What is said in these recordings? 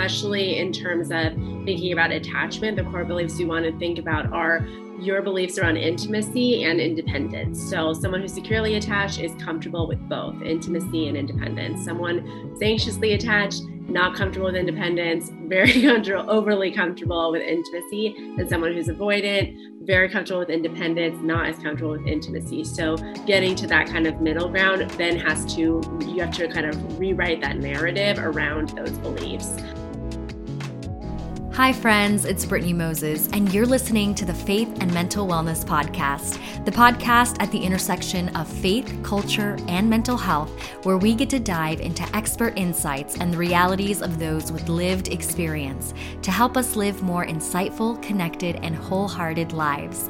especially in terms of thinking about attachment. The core beliefs we want to think about are your beliefs around intimacy and independence. So, someone who's securely attached is comfortable with both intimacy and independence. Someone who's anxiously attached, not comfortable with independence, very comfortable, overly comfortable with intimacy, and someone who's avoidant, very comfortable with independence, not as comfortable with intimacy. So, getting to that kind of middle ground then has to, you have to kind of rewrite that narrative around those beliefs. Hi, friends, it's Brittney Moses, and you're listening to the Faith and Mental Wellness Podcast, the podcast at the intersection of faith, culture, and mental health, where we get to dive into expert insights and the realities of those with lived experience to help us live more insightful, connected, and wholehearted lives.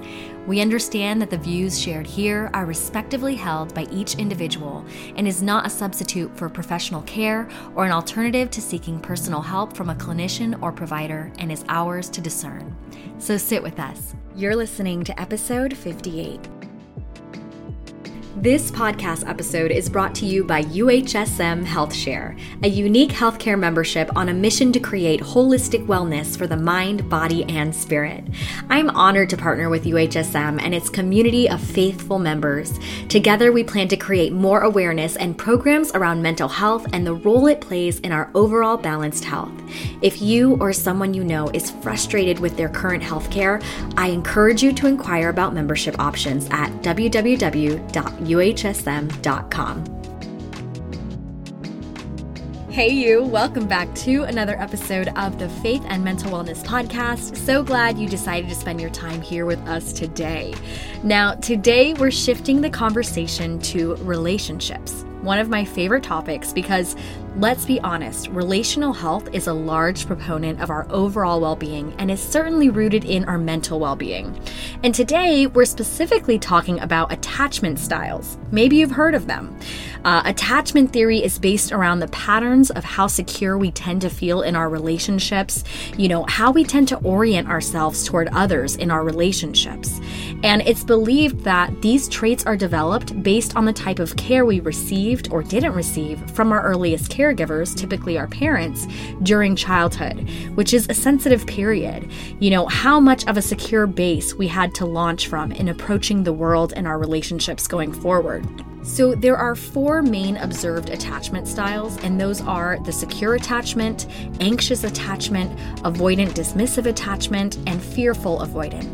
We understand that the views shared here are respectively held by each individual and is not a substitute for professional care or an alternative to seeking personal help from a clinician or provider and is ours to discern. So sit with us. You're listening to episode 58. This podcast episode is brought to you by UHSM HealthShare, a unique healthcare membership on a mission to create holistic wellness for the mind, body, and spirit. I'm honored to partner with UHSM and its community of faithful members. Together, we plan to create more awareness and programs around mental health and the role it plays in our overall balanced health. If you or someone you know is frustrated with their current healthcare, I encourage you to inquire about membership options at www uhsm.com. Hey, you, welcome back to another episode of the Faith and Mental Wellness Podcast. So glad you decided to spend your time here with us today. Now, today we're shifting the conversation to relationships one of my favorite topics because let's be honest, relational health is a large proponent of our overall well being and is certainly rooted in our mental well being. And today we're specifically talking about attachment styles. Maybe you've heard of them. Uh, attachment theory is based around the patterns of how secure we tend to feel in our relationships, you know, how we tend to orient ourselves toward others in our relationships. And it's believed that these traits are developed based on the type of care we received or didn't receive from our earliest caregivers, typically our parents, during childhood, which is a sensitive period. You know, how much of a secure base we had to launch from in approaching the world and our relationships going forward. So, there are four main observed attachment styles, and those are the secure attachment, anxious attachment, avoidant dismissive attachment, and fearful avoidant.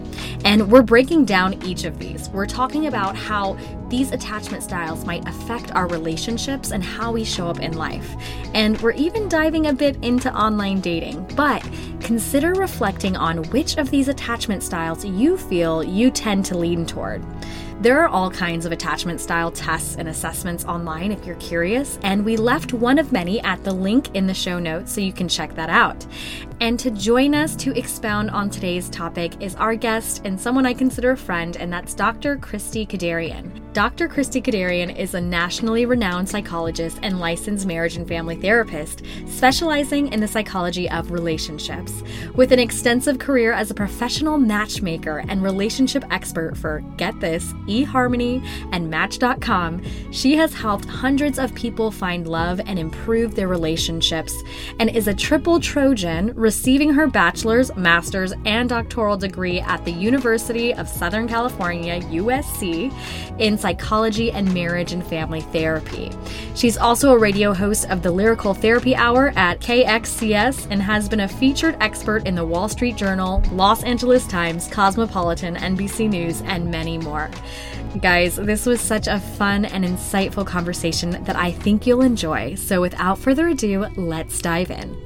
And we're breaking down each of these. We're talking about how these attachment styles might affect our relationships and how we show up in life. And we're even diving a bit into online dating. But consider reflecting on which of these attachment styles you feel you tend to lean toward. There are all kinds of attachment style tests and assessments online if you're curious, and we left one of many at the link in the show notes so you can check that out. And to join us to expound on today's topic is our guest and someone I consider a friend, and that's Dr. Christie Kederian. Dr. Christie Kederian is a nationally renowned psychologist and licensed marriage and family therapist, specializing in the psychology of relationships. With an extensive career as a professional matchmaker and relationship expert for, get this, eHarmony and Match.com, she has helped hundreds of people find love and improve their relationships, and is a triple Trojan receiving her bachelor's, master's, and doctoral degree at the University of Southern California, USC, in psychology and marriage and family therapy. She's also a radio host of the Lyrical Therapy Hour at KXSC and has been a featured expert in the Wall Street Journal, Los Angeles Times, Cosmopolitan, NBC News, and many more. Guys, this was such a fun and insightful conversation that I think you'll enjoy. So, without further ado, let's dive in.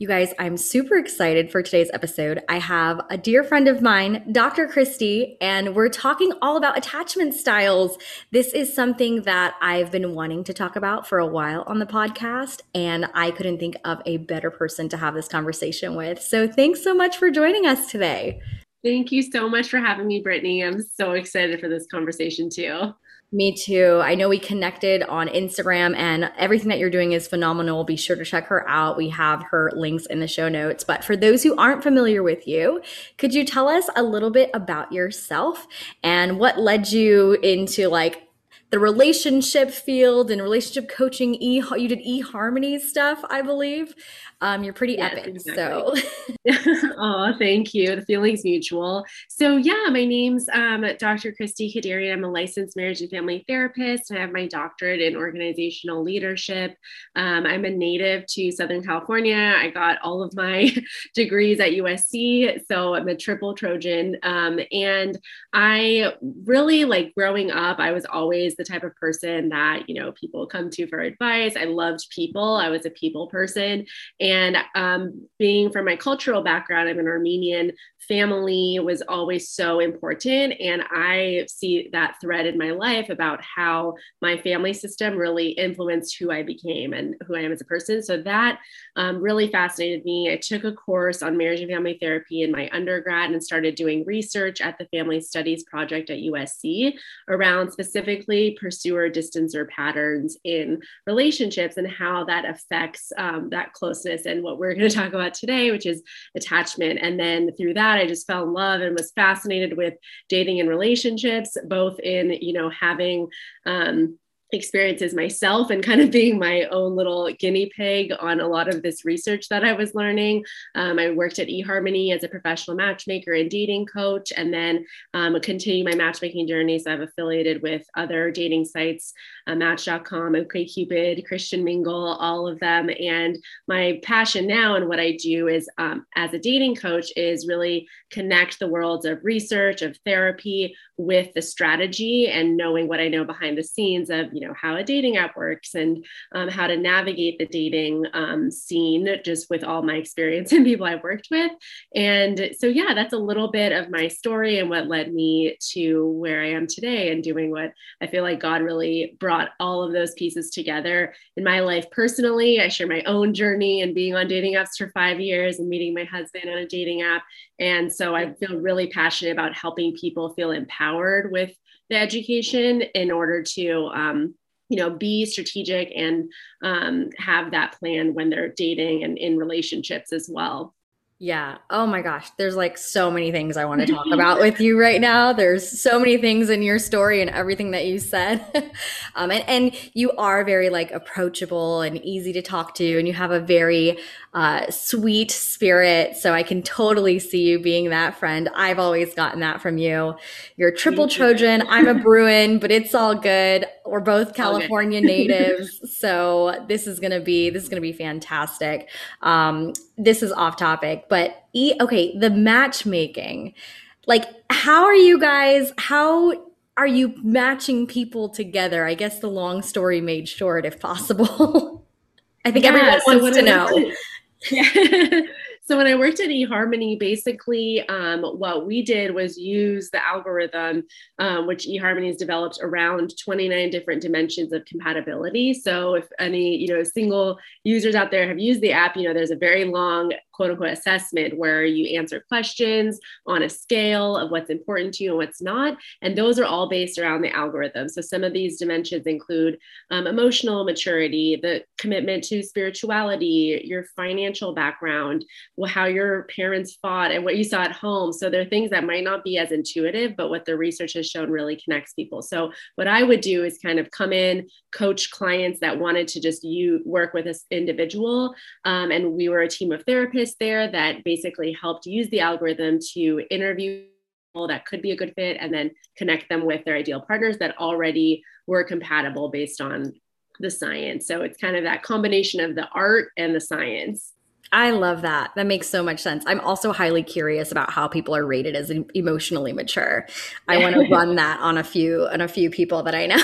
You guys, I'm super excited for today's episode. I have a dear friend of mine, Dr. Christie, and we're talking all about attachment styles. This is something that I've been wanting to talk about for a while on the podcast, and I couldn't think of a better person to have this conversation with. So thanks so much for joining us today. Thank you so much for having me, Brittney. I'm so excited for this conversation too. Me too. I know we connected on Instagram and everything that you're doing is phenomenal. Be sure to check her out. We have her links in the show notes. But for those who aren't familiar with you, could you tell us a little bit about yourself and what led you into like the relationship field and relationship coaching e you did eharmony stuff i believe. Um, you're pretty yes, epic exactly. so oh thank you. The feeling's mutual. So yeah my name's um, dr christie kederian. I'm a licensed marriage and family therapist i have my doctorate in organizational leadership. Um, i'm a native to southern california. I got all of my degrees at usc so i'm a triple trojan. Um, and i really like growing up i was always the type of person that, you know, people come to for advice. I loved people. I was a people person. And um, being from my cultural background, I'm an Armenian family was always so important. And I see that thread in my life about how my family system really influenced who I became and who I am as a person. So that um, really fascinated me. I took a course on marriage and family therapy in my undergrad and started doing research at the Family Studies Project at USC around specifically pursuer distancer patterns in relationships and how that affects um, that closeness and what we're going to talk about today, which is attachment. And then through that, I just fell in love and was fascinated with dating and relationships, both in, you know, having, um, experiences myself and kind of being my own little guinea pig on a lot of this research that I was learning. Um, I worked at eHarmony as a professional matchmaker and dating coach, and then um, continue my matchmaking journeys. I've affiliated with other dating sites, uh, Match.com, OkCupid, Christian Mingle, all of them. And my passion now and what I do is um, as a dating coach is really connect the worlds of research, of therapy with the strategy and knowing what I know behind the scenes of you know how a dating app works and um, how to navigate the dating um, scene just with all my experience and people I've worked with. And so yeah, that's a little bit of my story and what led me to where I am today and doing what I feel like God really brought all of those pieces together in my life personally. I share my own journey and being on dating apps for five years and meeting my husband on a dating app. And so I feel really passionate about helping people feel empowered with the education in order to um, you know be strategic and um, have that plan when they're dating and in relationships as well yeah. Oh my gosh. There's like so many things I want to talk about with you right now. There's so many things in your story and everything that you said. um, and, and you are very like approachable and easy to talk to. And you have a very uh, sweet spirit. So I can totally see you being that friend. I've always gotten that from you. You're a triple Trojan. I'm a Bruin, but it's all good. We're both California natives. So this is going to be, this is to be fantastic. Um, this is off topic, but e- okay, the matchmaking. Like, how are you guys? How are you matching people together? I guess the long story made short, if possible. I think yeah, everyone so wants to know. Yeah. So when I worked at eHarmony, basically um, what we did was use the algorithm, um, which eHarmony has developed around 29 different dimensions of compatibility. So if any, you know, single users out there have used the app, you know, there's a very long quote unquote assessment where you answer questions on a scale of what's important to you and what's not. And those are all based around the algorithm. So some of these dimensions include um, emotional maturity, the commitment to spirituality, your financial background, how your parents fought, and what you saw at home. So there are things that might not be as intuitive, but what the research has shown really connects people. So what I would do is kind of come in, coach clients that wanted to just you work with this individual. Um, and we were a team of therapists there that basically helped use the algorithm to interview that could be a good fit and then connect them with their ideal partners that already were compatible based on the science. So it's kind of that combination of the art and the science. I love that. That makes so much sense. I'm also highly curious about how people are rated as emotionally mature. I want to run that on a few on a few people that I know.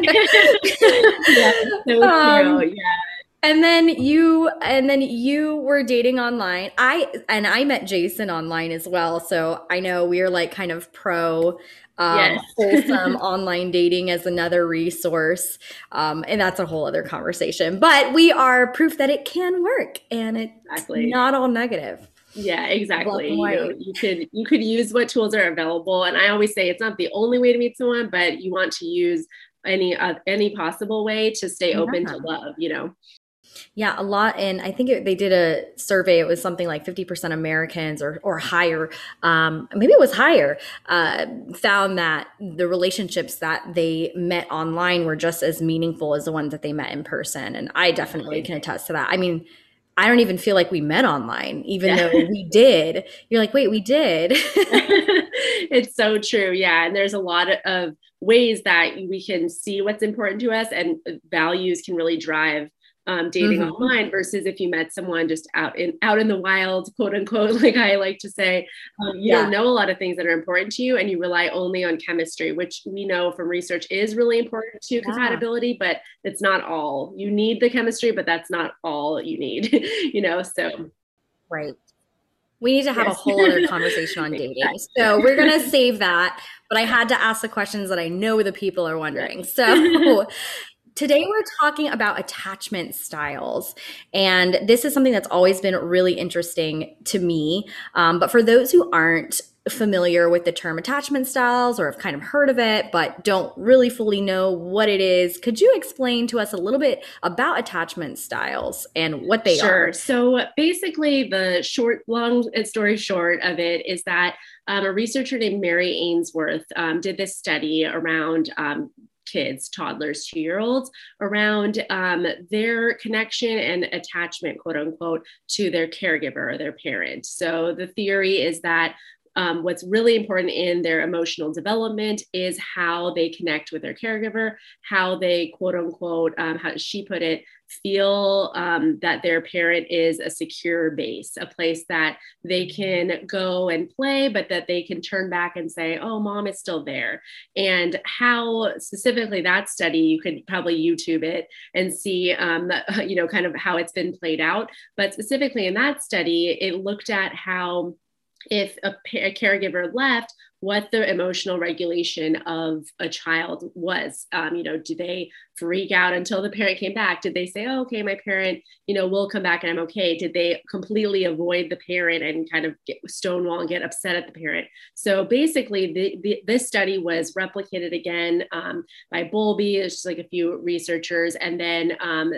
yeah, so um, yeah and then you and then you were dating online i and i met jason online as well so i know we're like kind of pro um, yes. wholesome online dating as another resource um, and that's a whole other conversation but we are proof that it can work and it's exactly. not all negative Yeah, exactly. You, know, you could you could use what tools are available, and I always say it's not the only way to meet someone, but you want to use any uh, any possible way to stay open yeah. to love. You know. Yeah, a lot. And I think it, they did a survey. It was something like 50% Americans or, or higher, um, maybe it was higher, uh, found that the relationships that they met online were just as meaningful as the ones that they met in person. And I definitely can attest to that. I mean, I don't even feel like we met online, even yeah. though we did. You're like, wait, we did. it's so true. Yeah. And there's a lot of ways that we can see what's important to us, and values can really drive um, dating mm-hmm. online versus if you met someone just out in out in the wild, quote unquote, like I like to say, um, you yeah. don't know a lot of things that are important to you, and you rely only on chemistry, which we know from research is really important to yeah. compatibility, but it's not all. You need the chemistry, but that's not all you need, you know. So, right. We need to have yes. a whole other conversation on dating. So we're going to save that. But I had to ask the questions that I know the people are wondering. So Today, we're talking about attachment styles. And this is something that's always been really interesting to me. Um, but for those who aren't familiar with the term attachment styles or have kind of heard of it, but don't really fully know what it is, could you explain to us a little bit about attachment styles and what they sure. are? Sure so, basically, the short, long story short of it is that um, a researcher named Mary Ainsworth um, did this study around um, kids, toddlers, two year olds, around um, their connection and attachment, quote unquote, to their caregiver or their parent. So the theory is that um, what's really important in their emotional development is how they connect with their caregiver, how they, quote unquote, um, how she put it, feel um, that their parent is a secure base, a place that they can go and play, but that they can turn back and say, oh, mom is still there. And how specifically that study, you could probably YouTube it and see, um, you know, kind of how it's been played out. But specifically in that study, it looked at how if a, a, caregiver left, what the emotional regulation of a child was. Um, you know, do they freak out until the parent came back? Did they say, oh, okay, my parent, you know, will come back and I'm okay? Did they completely avoid the parent and kind of get stonewall and get upset at the parent? So basically, the, the, this study was replicated again um, by Bowlby, just like a few researchers, and then um,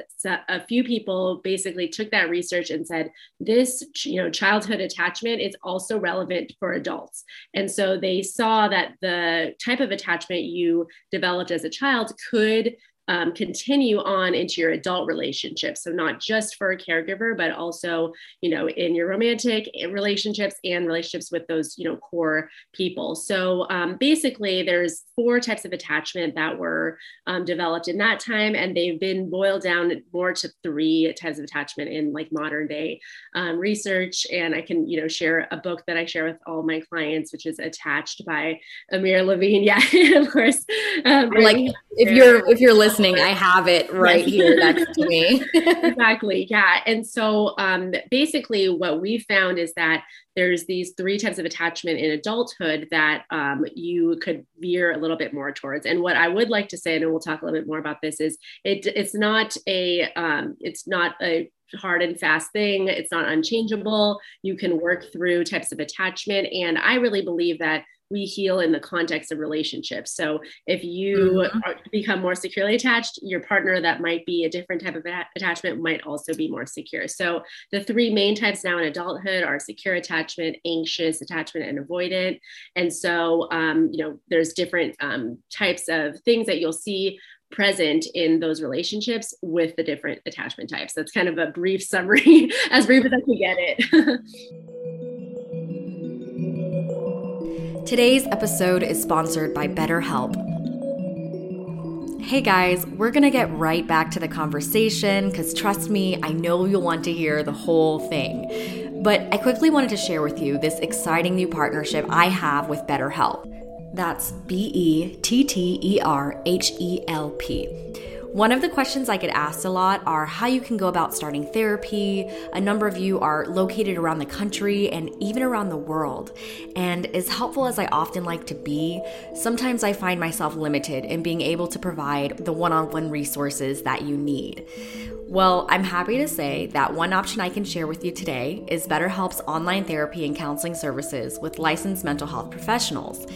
a few people basically took that research and said, this, you know, childhood attachment is also relevant for adults. And so they saw that the type of attachment you developed as a child could um, continue on into your adult relationships. So not just for a caregiver, but also, you know, in your romantic relationships and relationships with those, you know, core people. So um, basically, there's four types of attachment that were um, developed in that time, and they've been boiled down more to three types of attachment in like modern day um, research. And I can, you know, share a book that I share with all my clients, which is Attached by Amir Levine. Yeah, of course. Um, like if you're if you're listening listening, I have it right yes. here next to me. exactly. Yeah. And so um, basically, what we found is that there's these three types of attachment in adulthood that um, you could veer a little bit more towards. And what I would like to say, and we'll talk a little bit more about this, is it, it's not a um, it's not a hard and fast thing. It's not unchangeable. You can work through types of attachment. And I really believe that we heal in the context of relationships. So if you mm-hmm. become more securely attached, your partner that might be a different type of attachment might also be more secure. So the three main types now in adulthood are secure attachment, anxious attachment, and avoidant. And so, um, you know, there's different um, types of things that you'll see present in those relationships with the different attachment types. That's kind of a brief summary, as brief as I can get it. Today's episode is sponsored by BetterHelp. Hey guys, we're gonna get right back to the conversation because trust me, I know you'll want to hear the whole thing. But I quickly wanted to share with you this exciting new partnership I have with BetterHelp. That's B E T T E R H E L P. One of the questions I get asked a lot are how you can go about starting therapy. A number of you are located around the country and even around the world. And as helpful as I often like to be, sometimes I find myself limited in being able to provide the one on one resources that you need. Well, I'm happy to say that one option I can share with you today is BetterHelp's online therapy and counseling services with licensed mental health professionals.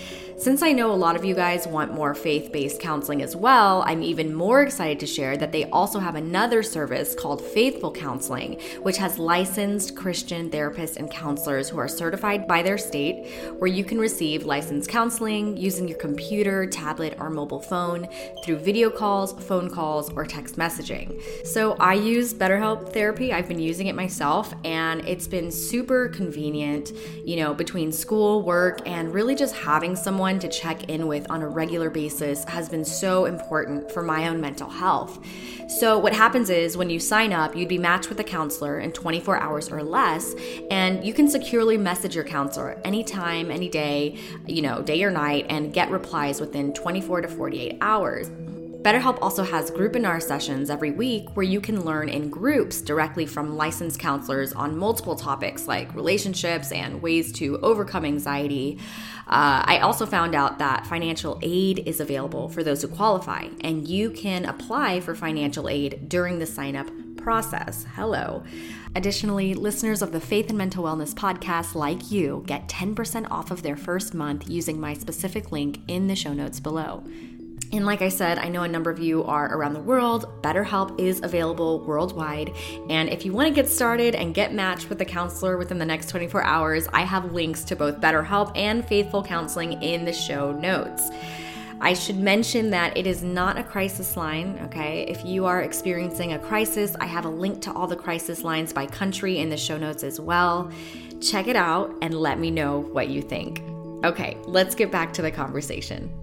Since I know a lot of you guys want more faith based counseling as well, I'm even more excited to share that they also have another service called Faithful Counseling, which has licensed Christian therapists and counselors who are certified by their state, where you can receive licensed counseling using your computer, tablet, or mobile phone through video calls, phone calls, or text messaging. So I use BetterHelp Therapy. I've been using it myself, and it's been super convenient, you know, between school, work, and really just having someone someone to check in with on a regular basis has been so important for my own mental health. So, what happens is when you sign up, you'd be matched with a counselor in 24 hours or less, and you can securely message your counselor anytime, any day, you know, day or night, and get replies within 24 to 48 hours. BetterHelp also has groupinar sessions every week where you can learn in groups directly from licensed counselors on multiple topics like relationships and ways to overcome anxiety. Uh, I also found out that financial aid is available for those who qualify, and you can apply for financial aid during the sign up process. Hello. Additionally, listeners of the Faith and Mental Wellness podcast, like you, get 10% off of their first month using my specific link in the show notes below. And like I said, I know a number of you are around the world. BetterHelp is available worldwide. And if you want to get started and get matched with a counselor within the next 24 hours, I have links to both BetterHelp and Faithful Counseling in the show notes. I should mention that it is not a crisis line, okay? If you are experiencing a crisis, I have a link to all the crisis lines by country in the show notes as well. Check it out and let me know what you think. Okay, let's get back to the conversation.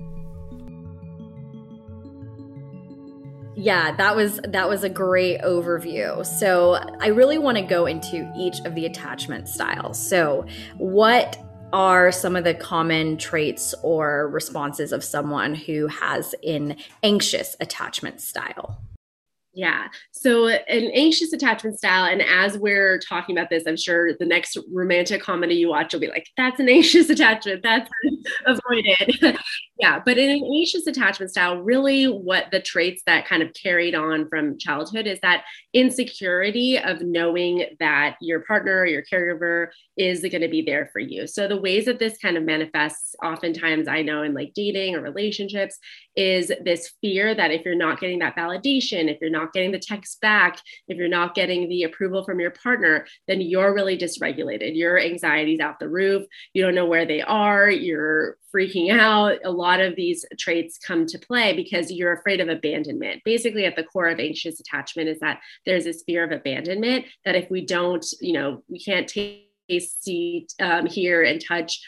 Yeah, that was that was a great overview. So, I really want to go into each of the attachment styles. So, what are some of the common traits or responses of someone who has an anxious attachment style? Yeah. So, an anxious attachment style, and as we're talking about this, I'm sure the next romantic comedy you watch will be like, that's an anxious attachment. That's avoided. Yeah. But in an anxious attachment style, really what the traits that kind of carried on from childhood is that insecurity of knowing that your partner or your caregiver is going to be there for you. So, the ways that this kind of manifests, oftentimes I know in like dating or relationships, is this fear that if you're not getting that validation, if you're not getting the text back, if you're not getting the approval from your partner, then you're really dysregulated. Your anxiety's out the roof. You don't know where they are. You're freaking out. A lot of these traits come to play because you're afraid of abandonment. Basically, at the core of anxious attachment is that there's this fear of abandonment that if we don't, you know, we can't taste, see, um, hear, and touch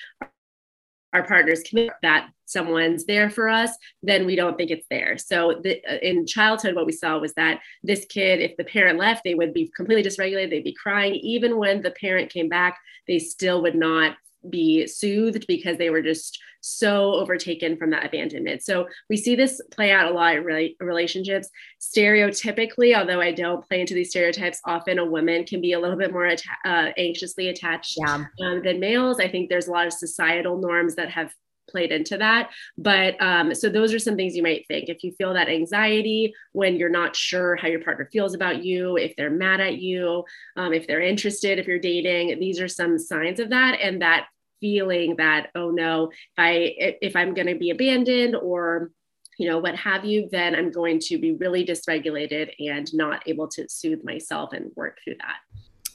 our partners commit that someone's there for us, then we don't think it's there. So the, uh, in childhood, what we saw was that this kid, if the parent left, they would be completely dysregulated. They'd be crying. Even when the parent came back, they still would not be soothed because they were just so overtaken from that abandonment. So we see this play out a lot in re- relationships. Stereotypically, although I don't play into these stereotypes, often a woman can be a little bit more atta- uh, anxiously attached yeah. um, than males. I think there's a lot of societal norms that have played into that. But um, so those are some things you might think. If you feel that anxiety when you're not sure how your partner feels about you, if they're mad at you, um, if they're interested, if you're dating, these are some signs of that. And that feeling that, oh no, if I if I'm going to be abandoned or you know what have you then i'm going to be really dysregulated and not able to soothe myself and work through that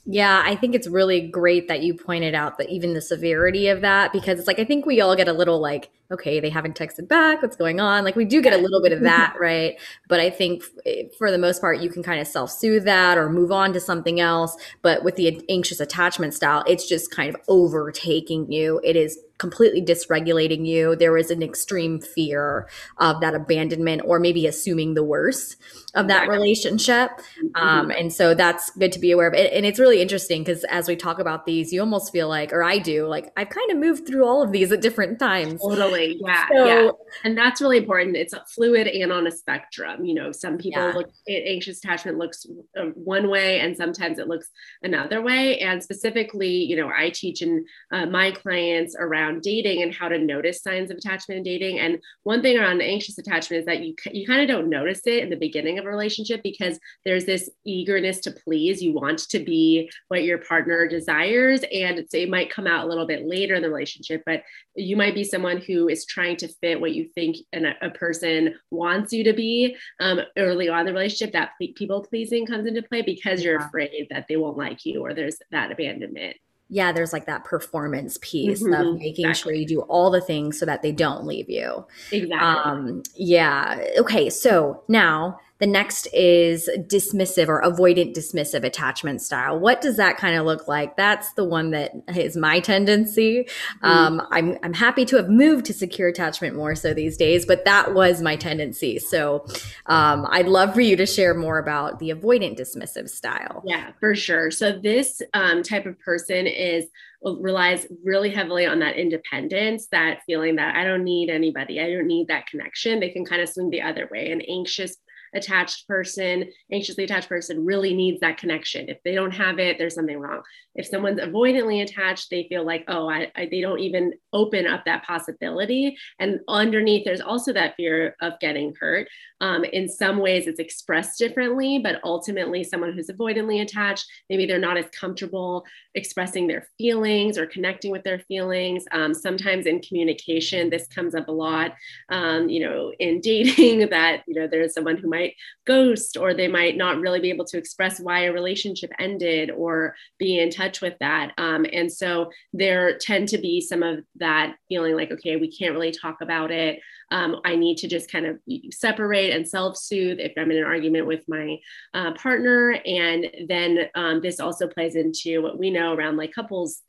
yeah, I think it's really great that you pointed out that even the severity of that because it's like I think we all get a little like, okay, they haven't texted back, what's going on? Like we do get a little bit of that, right? But I think eh, for the most part you can kind of self-soothe that or move on to something else, but with the anxious attachment style, it's just kind of overtaking you. It is completely dysregulating you. There is an extreme fear of that abandonment or maybe assuming the worst of that relationship. Mm-hmm. Um, and so that's good to be aware of. And it's really interesting because as we talk about these, you almost feel like, or I do, like I've kind of moved through all of these at different times. Totally. Yeah. So, yeah. And that's really important. It's fluid and on a spectrum. You know, some people yeah. look anxious attachment looks uh, one way and sometimes it looks another way. And specifically, you know, I teach in uh, my clients around dating and how to notice signs of attachment in dating. And one thing around anxious attachment is that you, you kind of don't notice it in the beginning of of relationship because there's this eagerness to please. You want to be what your partner desires, and it might come out a little bit later in the relationship, but you might be someone who is trying to fit what you think an, a person wants you to be um, early on in the relationship. That people pleasing comes into play because you're afraid that they won't like you or there's that abandonment yeah, there's like that performance piece mm-hmm, of making exactly. sure you do all the things so that they don't leave you. Exactly. Um, yeah. Okay. So now the next is dismissive or avoidant dismissive attachment style. What does that kind of look like? That's the one that is my tendency. Mm. Um, I'm, I'm happy to have moved to secure attachment more so these days, but that was my tendency. So um, I'd love for you to share more about the avoidant dismissive style. Yeah, for sure. So this um, type of person is relies really heavily on that independence, that feeling that I don't need anybody, I don't need that connection. They can kind of swing the other way. An anxious attached person, anxiously attached person really needs that connection. If they don't have it, there's something wrong. If someone's avoidantly attached, they feel like, oh, I, I, they don't even open up that possibility. And underneath, there's also that fear of getting hurt. Um, in some ways, it's expressed differently, but ultimately, someone who's avoidantly attached, maybe they're not as comfortable expressing their feelings or connecting with their feelings. Um, sometimes in communication, this comes up a lot. Um, you know, in dating, that you know, there's someone who might might ghost or they might not really be able to express why a relationship ended or be in touch with that. Um, and so there tend to be some of that feeling like okay we can't really talk about it. Um, i need to just kind of separate and self-soothe if i'm in an argument with my uh, partner. And then um, this also plays into what we know around like couples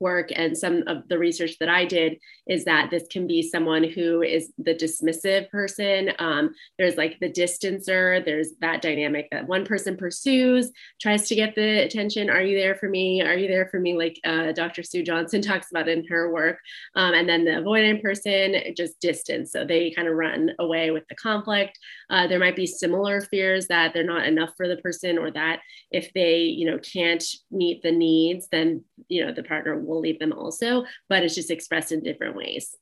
work and some of the research that I did is that this can be someone who is the dismissive person. Um, there's like the distancer, there's that dynamic that one person pursues, tries to get the attention. Are you there for me? Are you there for me? Like uh, Dr. Sue Johnson talks about in her work. Um, and then the avoidant person, just distance. So they kind of run away with the conflict. Uh, there might be similar fears that they're not enough for the person or that if they, you know, can't meet the needs, then, you know, the partner will leave them also, but it's just expressed in different ways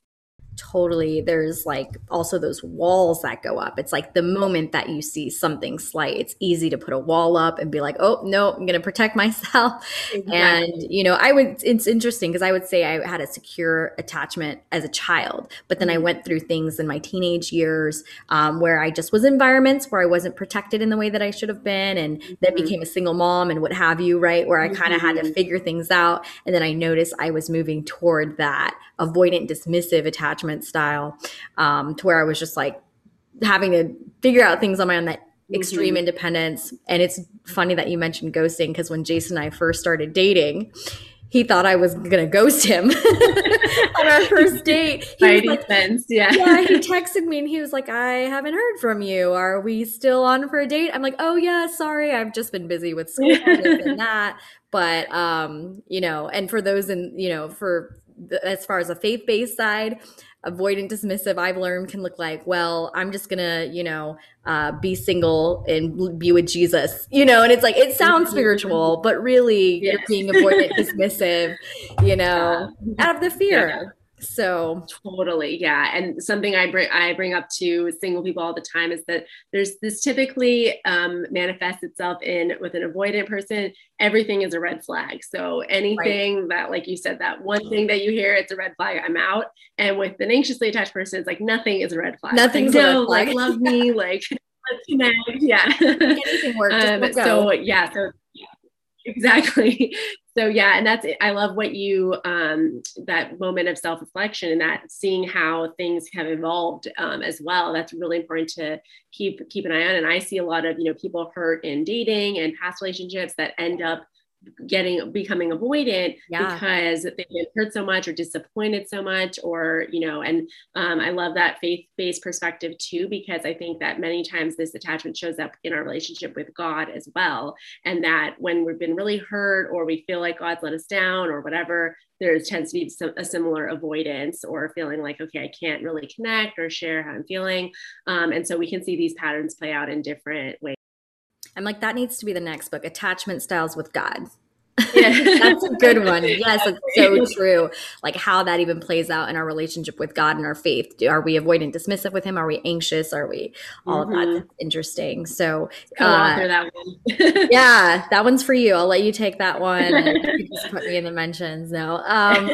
totally there's like also those walls that go up it's like the moment that you see something slight it's easy to put a wall up and be like oh no i'm going to protect myself exactly. and you know i would it's interesting because i would say i had a secure attachment as a child but then mm-hmm. i went through things in my teenage years um, where i just was environments where i wasn't protected in the way that i should have been and mm-hmm. then became a single mom and what have you right where i kind of mm-hmm. had to figure things out and then i noticed i was moving toward that avoidant dismissive attachment attachment style um, to where I was just like having to figure out things on my own that extreme mm-hmm. independence. And it's funny that you mentioned ghosting because when Jason and I first started dating, he thought I was gonna ghost him on our first date. He like, yeah. yeah, he texted me and he was like, I haven't heard from you. Are we still on for a date? I'm like, oh yeah, sorry, I've just been busy with school and that. But um, you know, and for those in, you know, for as far as a faith-based side, avoidant dismissive i've learned can look like well i'm just gonna you know uh, be single and be with jesus you know and it's like it sounds spiritual but really yes. you're being avoidant dismissive you know yeah. out of the fear yeah. So totally, yeah. And something I bring I bring up to single people all the time is that there's this typically um, manifests itself in with an avoidant person. Everything is a red flag. So anything right. that, like you said, that one thing that you hear, it's a red flag. I'm out. And with an anxiously attached person, it's like nothing is a red flag. Nothing's like, no, like love me, like let's connect. Yeah. Anything works. Um, so yeah. So exactly. So yeah and that's it. i love what you um that moment of self-reflection and that seeing how things have evolved um, as well. That's really important to keep keep an eye on. And i see a lot of you know people hurt in dating and past relationships that end up getting becoming avoidant yeah. because they've been hurt so much or disappointed so much or you know and um, i love that faith-based perspective too because i think that many times this attachment shows up in our relationship with god as well. And that when we've been really hurt or we feel like god's let us down or whatever there tends to be some, a similar avoidance or feeling like okay i can't really connect or share how i'm feeling. Um, and so we can see these patterns play out in different ways I'm like, that needs to be the next book, Attachment Styles with God. Yeah. That's a good one. Yes, it's so true. Like how that even plays out in our relationship with God and our faith. Are we avoidant, dismissive with Him? Are we anxious? Are we all mm-hmm. of that? Mm-hmm. interesting. So, uh, that one. yeah, that one's for you. I'll let you take that one. And just put me in the mentions. No. Um,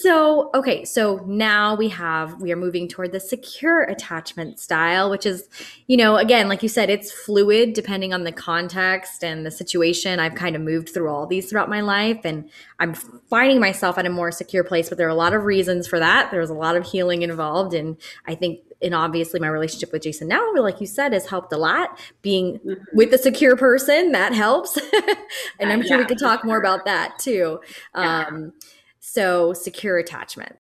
so, okay. So now we have we are moving toward the secure attachment style, which is, you know, again, like you said, it's fluid depending on the context and the situation. I've kind of moved through all these throughout my life and I'm finding myself at a more secure place, but there are a lot of reasons for that. There's a lot of healing involved. And I think, and obviously my relationship with Jason now, like you said, has helped a lot. Being mm-hmm. with a secure person, that helps. and I'm sure yeah, we could talk sure. more about that too. Yeah. Um, so secure attachment.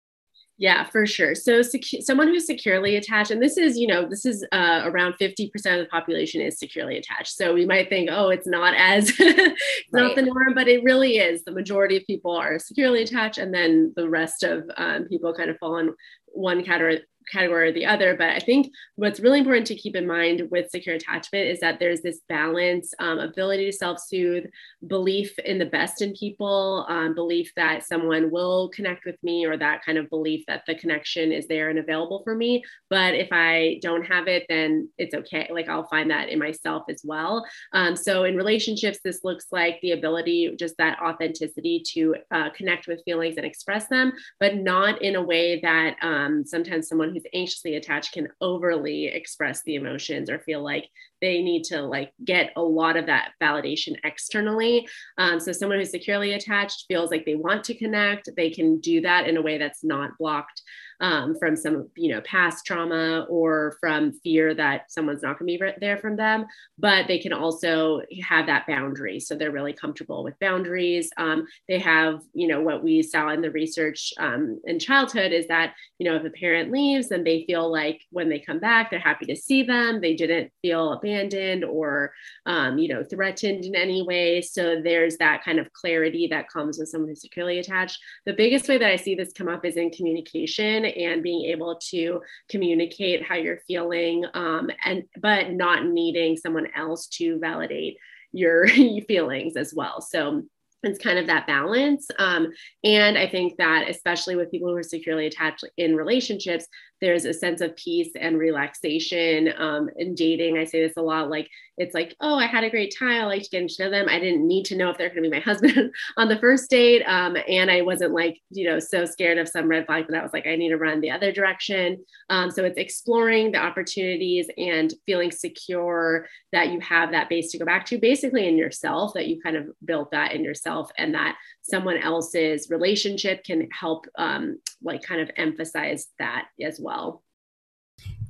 Yeah, for sure. So secu- someone who's securely attached, and this is, you know, this is uh, around 50% of the population is securely attached. So we might think, oh, it's not as, it's right. not the norm, but it really is. The majority of people are securely attached. And then the rest of um, people kind of fall in one category, category or the other. But I think what's really important to keep in mind with secure attachment is that there's this balance, um, ability to self soothe, belief in the best in people, um, belief that someone will connect with me, or that kind of belief that the connection is there and available for me. But if I don't have it, then it's okay. Like I'll find that in myself as well. Um, so in relationships, this looks like the ability, just that authenticity to uh, connect with feelings and express them, but not in a way that um, sometimes someone who's anxiously attached can overly express the emotions or feel like they need to like get a lot of that validation externally. Um, so someone who's securely attached feels like they want to connect, they can do that in a way that's not blocked um, from some you know past trauma or from fear that someone's not going to be there from them but they can also have that boundary. So they're really comfortable with boundaries. Um, they have you know what we saw in the research um, in childhood is that you know if a parent leaves then they feel like when they come back they're happy to see them. They didn't feel abandoned or um, you know threatened in any way. So there's that kind of clarity that comes with someone who's securely attached. The biggest way that i see this come up is in communication and being able to communicate how you're feeling um, and but not needing someone else to validate your feelings as well so it's kind of that balance. Um, and I think that, especially with people who are securely attached in relationships, there's a sense of peace and relaxation um, in dating. I say this a lot like, it's like, oh, I had a great time. I liked getting to know them. I didn't need to know if they're going to be my husband on the first date. Um, and I wasn't like, you know, so scared of some red flag that I was like, I need to run the other direction. Um, so it's exploring the opportunities and feeling secure that you have that base to go back to, basically in yourself, that you kind of built that in yourself and that someone else's relationship can help um, like kind of emphasize that as well well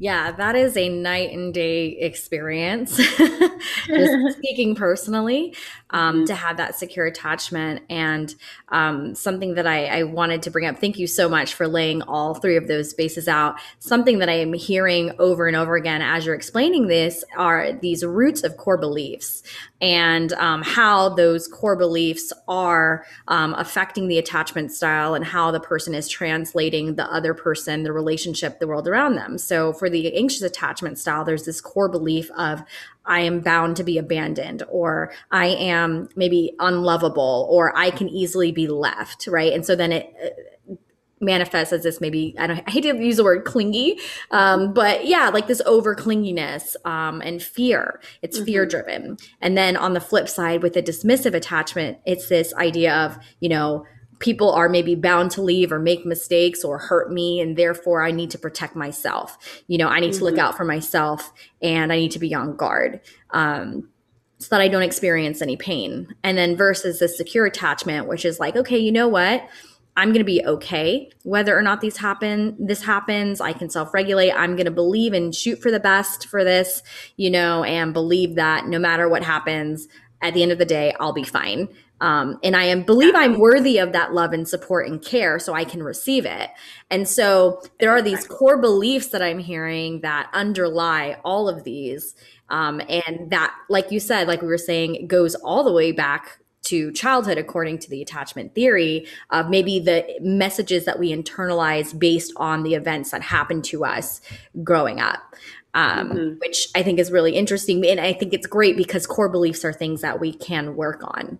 yeah, that is a night and day experience. Just speaking personally, um, mm-hmm. to have that secure attachment and um, something that I, I, wanted to bring up. Thank you so much for laying all three of those bases out. Something that I am hearing over and over again as you're explaining this are these roots of core beliefs and um, how those core beliefs are um, affecting the attachment style and how the person is translating the other person, the relationship, the world around them. So for the anxious attachment style, there's this core belief of I am bound to be abandoned, or I am maybe unlovable, or I can easily be left, right? And so then it uh, manifests as this maybe I don't I hate to use the word clingy, um, but yeah, like this over clinginess um, and fear. It's mm-hmm. fear driven. And then on the flip side, with a dismissive attachment, it's this idea of you know people are maybe bound to leave or make mistakes or hurt me and therefore i need to protect myself you know i need mm-hmm. to look mm-hmm. out for myself and i need to be on guard um, so that i don't experience any pain and then versus the secure attachment which is like okay you know what i'm going to be okay whether or not these happen this happens i can self-regulate i'm going to believe and shoot for the best for this you know and believe that no matter what happens at the end of the day, I'll be fine. Um, and I am believe I'm worthy of that love and support and care, so I can receive it. And so there are these core beliefs that I'm hearing that underlie all of these, um, and that, like you said, like we were saying, goes all the way back to childhood according to the attachment theory of maybe the messages that we internalize based on the events that happened to us growing up um, mm-hmm. which i think is really interesting and i think it's great because core beliefs are things that we can work on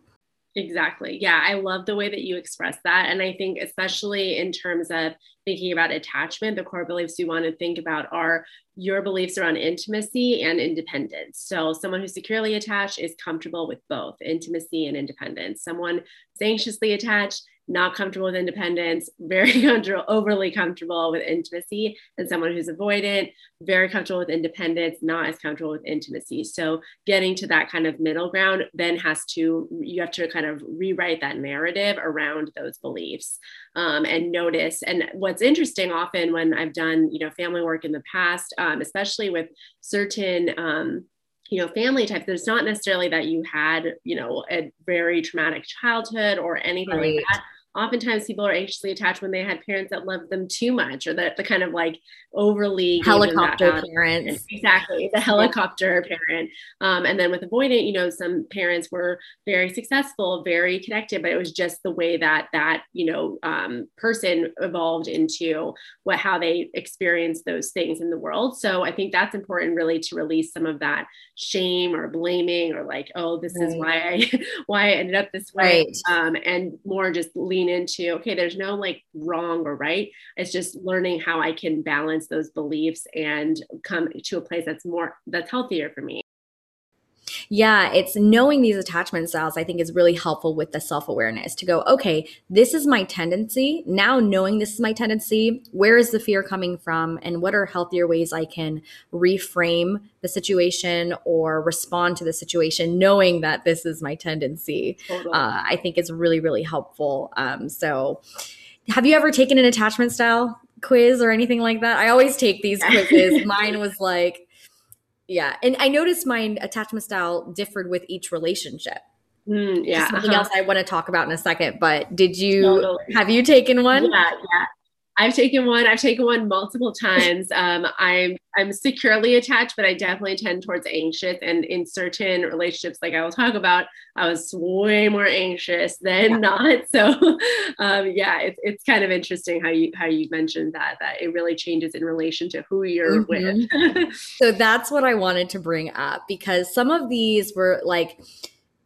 Exactly. Yeah, I love the way that you express that. And I think, especially in terms of thinking about attachment, the core beliefs you want to think about are your beliefs around intimacy and independence. So, someone who's securely attached is comfortable with both intimacy and independence. Someone who's anxiously attached not comfortable with independence, very comfortable, overly comfortable with intimacy, and someone who's avoidant, very comfortable with independence, not as comfortable with intimacy. So getting to that kind of middle ground then has to, you have to kind of rewrite that narrative around those beliefs um, and notice. And what's interesting often when I've done, you know, family work in the past, um, especially with certain, um, you know family types there's not necessarily that you had you know a very traumatic childhood or anything right. like that oftentimes people are anxiously attached when they had parents that loved them too much or that the kind of like overly helicopter parents exactly the helicopter yeah. parent um, and then with avoidant you know some parents were very successful very connected but it was just the way that that you know um, person evolved into what how they experienced those things in the world so i think that's important really to release some of that shame or blaming or like oh this right. is why i why i ended up this way right. um, and more just lean into okay there's no like wrong or right. It's just learning how i can balance those beliefs and come to a place that's more that's healthier for me yeah, it's knowing these attachment styles, I think, is really helpful with the self awareness to go, okay, this is my tendency. Now, knowing this is my tendency, where is the fear coming from? And what are healthier ways I can reframe the situation or respond to the situation, knowing that this is my tendency? Totally. Uh, I think is really, really helpful. Um, so, have you ever taken an attachment style quiz or anything like that? I always take these quizzes. Mine was like, yeah. And I noticed my attachment style differed with each relationship. Mm, yeah. Something uh-huh. else I want to talk about in a second. But did you totally. have you taken one? Yeah, yeah. I've taken one. I've taken one multiple times. Um, I'm I'm securely attached, but I definitely tend towards anxious. And in certain relationships, like I will talk about, I was way more anxious than yeah. not. So, um, yeah, it's it's kind of interesting how you how you mentioned that that it really changes in relation to who you're mm-hmm. with. so that's what I wanted to bring up because some of these were like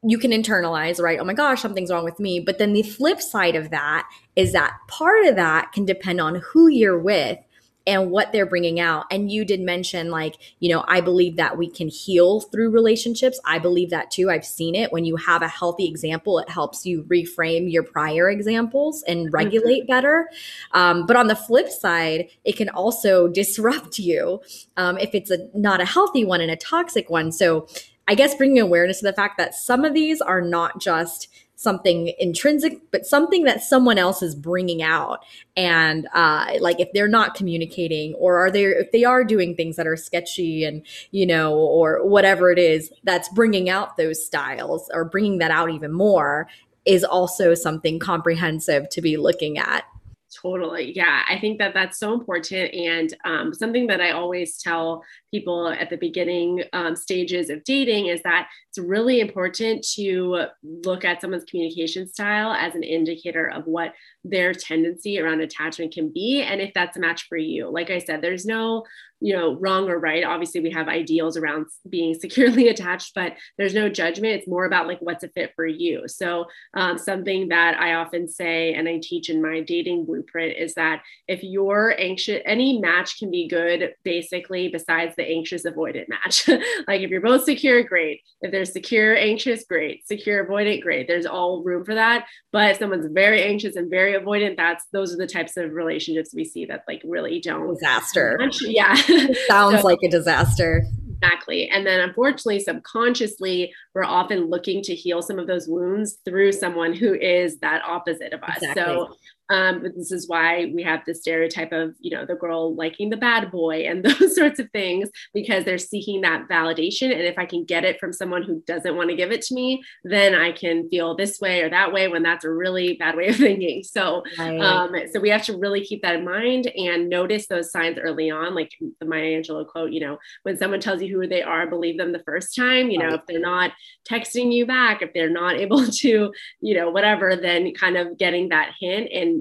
you can internalize, right? Oh my gosh, something's wrong with me. But then the flip side of that is that part of that can depend on who you're with and what they're bringing out. And you did mention, like, you know, I believe that we can heal through relationships. I believe that too. I've seen it. When you have a healthy example, it helps you reframe your prior examples and mm-hmm. regulate mm-hmm. better. Um, but on the flip side, it can also disrupt you um, if it's a not a healthy one and a toxic one. So I guess bringing awareness to the fact that some of these are not just something intrinsic, but something that someone else is bringing out. And uh, like if they're not communicating, or are they if they are doing things that are sketchy and you know, or whatever it is that's bringing out those styles or bringing that out even more, is also something comprehensive to be looking at. Totally. Yeah. I think that that's so important. And um, something that I always tell people at the beginning um, stages of dating is that it's really important to look at someone's communication style as an indicator of what their tendency around attachment can be and if that's a match for you. Like I said, there's no you know wrong or right. Obviously we have ideals around being securely attached but there's no judgment. It's more about like what's a fit for you. So um, something that i often say and i teach in my dating blueprint is that if you're anxious any match can be good basically besides the anxious avoidant match like if you're both secure great if they're secure anxious great secure avoidant great there's all room for that but if someone's very anxious and very avoidant that's those are the types of relationships we see that like really don't disaster yeah sounds so, like a disaster. Exactly. And then unfortunately, subconsciously, we're often looking to heal some of those wounds through someone who is that opposite of us. Exactly. So Um, but this is why we have the stereotype of, you know, the girl liking the bad boy and those sorts of things because they're seeking that validation. And if I can get it from someone who doesn't want to give it to me, then I can feel this way or that way when that's a really bad way of thinking. So, right. um, so we have to really keep that in mind and notice those signs early on, like the Maya Angelou quote, you know, when someone tells you who they are, believe them the first time, you know, if they're not texting you back, if they're not able to, you know, whatever, then kind of getting that hint and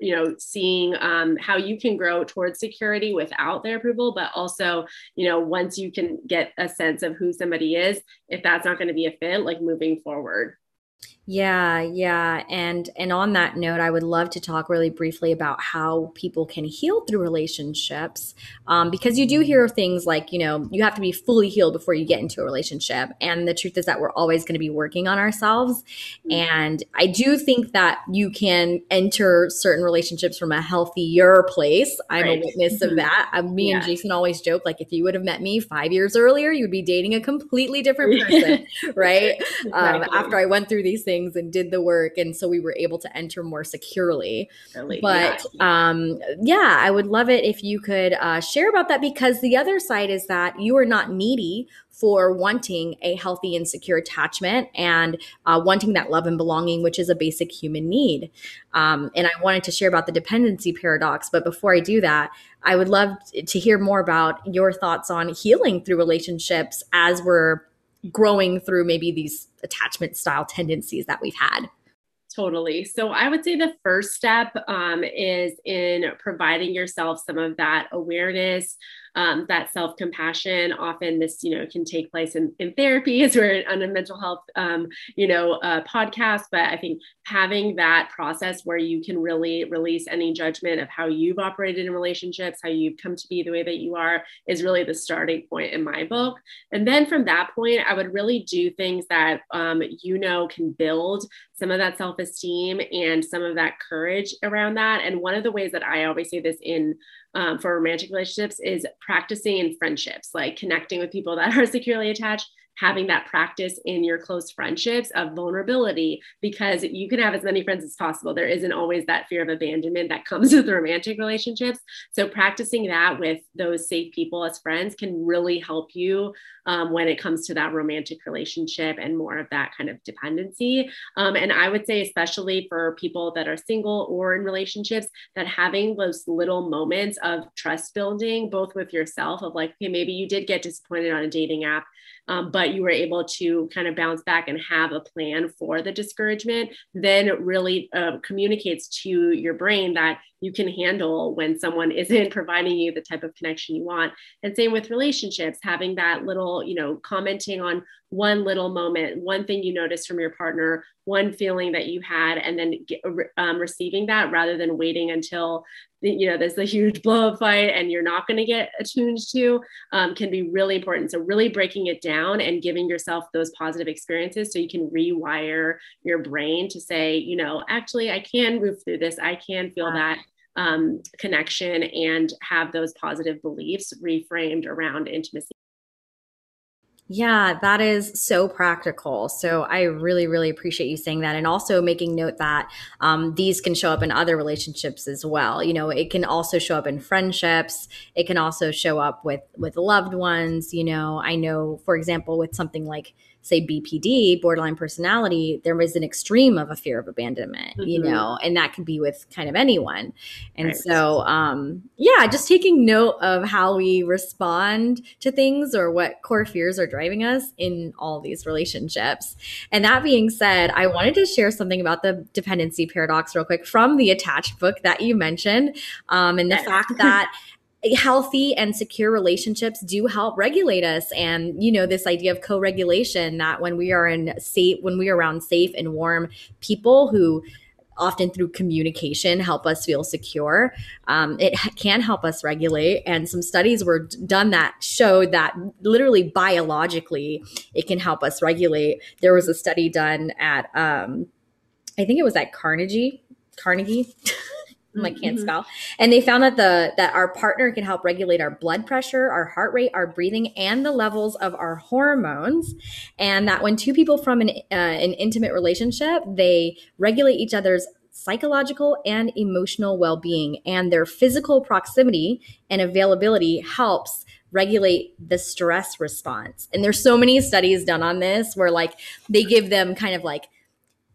you know seeing um, how you can grow towards security without their approval but also you know once you can get a sense of who somebody is if that's not going to be a fit like moving forward yeah, yeah. And and on that note, I would love to talk really briefly about how people can heal through relationships. Um, because you do hear things like, you know, you have to be fully healed before you get into a relationship. And the truth is that we're always going to be working on ourselves. Mm-hmm. And I do think that you can enter certain relationships from a healthier place. I'm right. a witness of mm-hmm. that. Uh, me yeah. and Jason always joke like if you would have met me five years earlier, you'd be dating a completely different person, right? Exactly. Um, after I went through these things things and did the work and so we were able to enter more securely really? but yeah. um yeah i would love it if you could uh, share about that because the other side is that you are not needy for wanting a healthy and secure attachment and uh, wanting that love and belonging, which is a basic human need. Um, and I wanted to share about the dependency paradox. But before I do that, I would love to hear more about your thoughts on healing through relationships as we're growing through maybe these attachment style tendencies that we've had. Totally. So I would say the first step um, is in providing yourself some of that awareness, um, that self compassion. Often this, you know, can take place in, in therapy as we're on a mental health, um, you know, uh, podcast. But I think having that process where you can really release any judgment of how you've operated in relationships, how you've come to be the way that you are, is really the starting point in my book. And then from that point, I would really do things that um, you know can build some of that self esteem and some of that courage around that. And one of the ways that I always say this in um, for romantic relationships is practicing in friendships, like connecting with people that are securely attached having that practice in your close friendships of vulnerability because you can have as many friends as possible. There isn't always that fear of abandonment that comes with romantic relationships. So, practicing that with those safe people as friends can really help you um, when it comes to that romantic relationship and more of that kind of dependency. Um, and I would say, especially for people that are single or in relationships, that having those little moments of trust building, both with yourself, of like, okay, maybe you did get disappointed on a dating app um, but you were able to kind of bounce back and have a plan for the discouragement, then it really uh, communicates to your brain that you can handle when someone isn't providing you the type of connection you want. And same with relationships, having that little, you know, commenting on one little moment, one thing you noticed from your partner, one feeling that you had, and then um, receiving that rather than waiting until you know there's a huge blow up fight and you're not going to get attuned to um, can be really important. So really breaking it down and giving yourself those positive experiences so you can rewire your brain to say, you know, actually I can move through this. I can feel that um, connection and have those positive beliefs reframed around intimacy. Yeah, that is so practical. So I really, really appreciate you saying that, and also making note that um, these can show up in other relationships as well. You know, it can also show up in friendships. It can also show up with with loved ones. You know, I know, for example, with something like say BPD, borderline personality, there is an extreme of a fear of abandonment, mm-hmm. you know, and that can be with kind of anyone. And right. so, um, yeah, just taking note of how we respond to things or what core fears are driving us in all these relationships. And that being said, I wanted to share something about the dependency paradox real quick from the attached book that you mentioned, um, and the fact that healthy and secure relationships do help regulate us. And you know this idea of co-regulation that when we are in safe when we are around safe and warm people who often through communication help us feel secure um, it can help us regulate. And some studies were done that showed that literally biologically it can help us regulate. There was a study done at um, i think it was at carnegie carnegie like can't mm-hmm. spell and they found that the that our partner can help regulate our blood pressure our heart rate our breathing and the levels of our hormones and that when two people from an, uh, an intimate relationship they regulate each other's psychological and emotional well being, and their physical proximity and availability helps regulate the stress response. And there's so many studies done on this where like they give them kind of like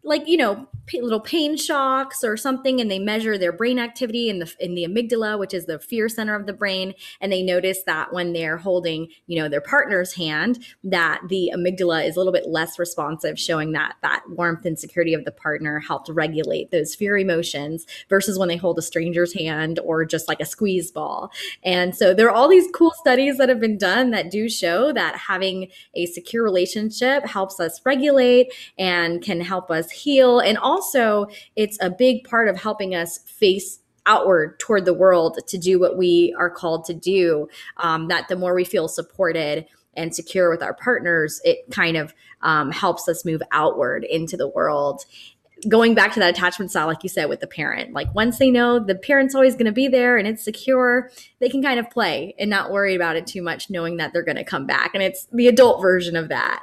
like you know little pain shocks or something and they measure their brain activity in the in the amygdala which is the fear center of the brain and they notice that when they're holding you know their partner's hand that the amygdala is a little bit less responsive showing that that warmth and security of the partner helped regulate those fear emotions versus when they hold a stranger's hand or just like a squeeze ball. And so there are all these cool studies that have been done that do show that having a secure relationship helps us regulate and can help us heal. And also, it's a big part of helping us face outward toward the world to do what we are called to do. Um, that the more we feel supported and secure with our partners, it kind of um, helps us move outward into the world. Going back to that attachment style, like you said, with the parent, like once they know the parent's always going to be there and it's secure, they can kind of play and not worry about it too much, knowing that they're going to come back. And it's the adult version of that.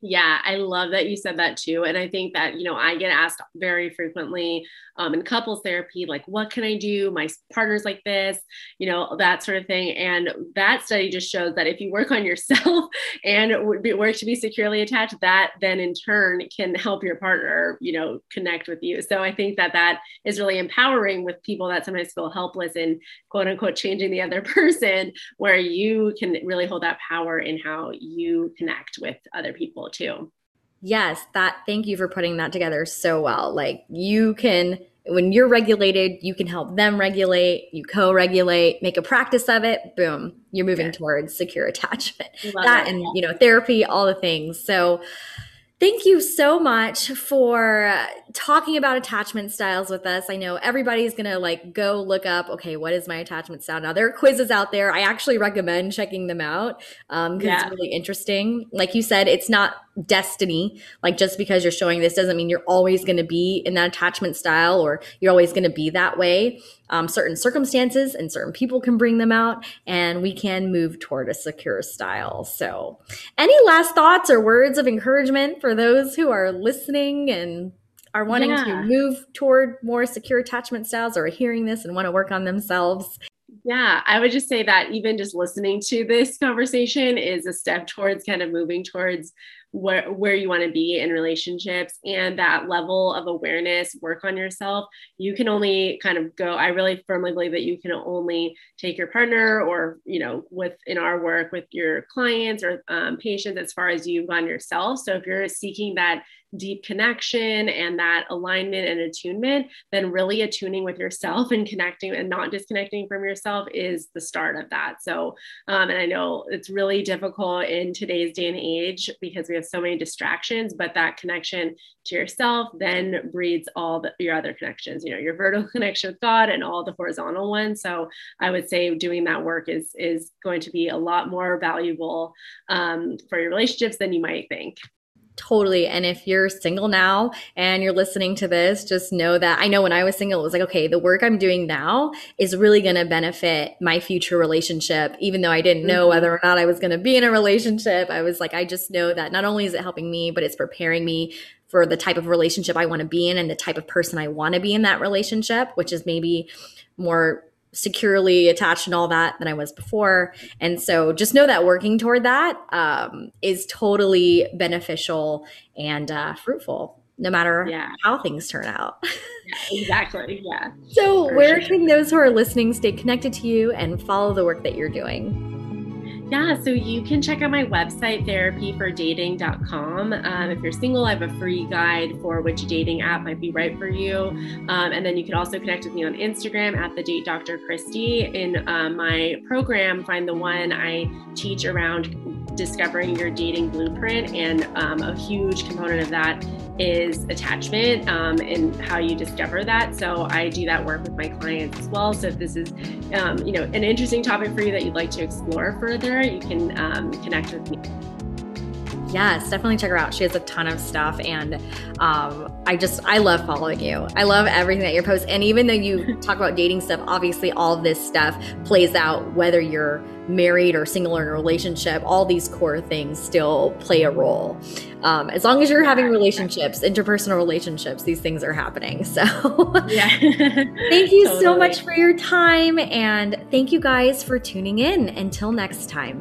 Yeah, I love that you said that too. And I think that, you know, I get asked very frequently um, in couples therapy, like, what can I do? My partner's like this, you know, that sort of thing. And that study just shows that if you work on yourself and work to be securely attached, that then in turn can help your partner, you know, connect with you. So I think that that is really empowering with people that sometimes feel helpless in quote unquote changing the other person, where you can really hold that power in how you connect with other people too. Yes, that thank you for putting that together so well. Like you can when you're regulated, you can help them regulate, you co-regulate, make a practice of it, boom, you're moving yeah. towards secure attachment. that it. and you know, therapy, all the things. So Thank you so much for talking about attachment styles with us. I know everybody's going to like go look up, okay, what is my attachment style? Now, there are quizzes out there. I actually recommend checking them out because um, yeah. it's really interesting. Like you said, it's not destiny. Like just because you're showing this doesn't mean you're always going to be in that attachment style or you're always going to be that way. Um, certain circumstances and certain people can bring them out, and we can move toward a secure style. So, any last thoughts or words of encouragement for those who are listening and are wanting yeah. to move toward more secure attachment styles or are hearing this and want to work on themselves? Yeah, I would just say that even just listening to this conversation is a step towards kind of moving towards where, where you want to be in relationships and that level of awareness work on yourself you can only kind of go i really firmly believe that you can only take your partner or you know with in our work with your clients or um, patients as far as you've gone yourself. So if you're seeking that deep connection and that alignment and attunement, then really attuning with yourself and connecting and not disconnecting from yourself is the start of that. So, um, and I know it's really difficult in today's day and age because we have so many distractions, but that connection to yourself then breeds all the, your other connections, you know, your vertical connection with God and all the horizontal ones. So I would say doing that work is, is going to be a lot more valuable um, for your relationships than you might think. Totally. And if you're single now and you're listening to this, just know that I know when I was single, it was like, okay, the work I'm doing now is really going to benefit my future relationship. Even though I didn't know mm-hmm. whether or not I was going to be in a relationship, I was like, I just know that not only is it helping me, but it's preparing me for the type of relationship I want to be in and the type of person I want to be in that relationship, which is maybe more securely attached and all that than I was before. And so just know that working toward that um, is totally beneficial and uh, fruitful, no matter yeah. how things turn out. yeah, exactly. Yeah. So, where sure. can those who are listening stay connected to you and follow the work that you're doing? Yeah, so you can check out my website, therapyfordating.com. Um, if you're single, I have a free guide for which dating app might be right for you. Um, and then you can also connect with me on Instagram at the date Dr. Christie. In um, my program, Find the One, I teach around discovering your dating blueprint. And um, a huge component of that is attachment um, and how you discover that. So I do that work with my clients as well. So if this is, um, you know, an interesting topic for you that you'd like to explore further, you can um, connect with me. Yes, definitely check her out. She has a ton of stuff, and um, I just I love following you. I love everything that you post, and even though you talk about dating stuff, obviously all this stuff plays out whether you're married or single or in a relationship. All these core things still play a role. Um, as long as you're having relationships, interpersonal relationships, these things are happening. So, yeah. thank you totally. so much for your time, and thank you guys for tuning in. Until next time.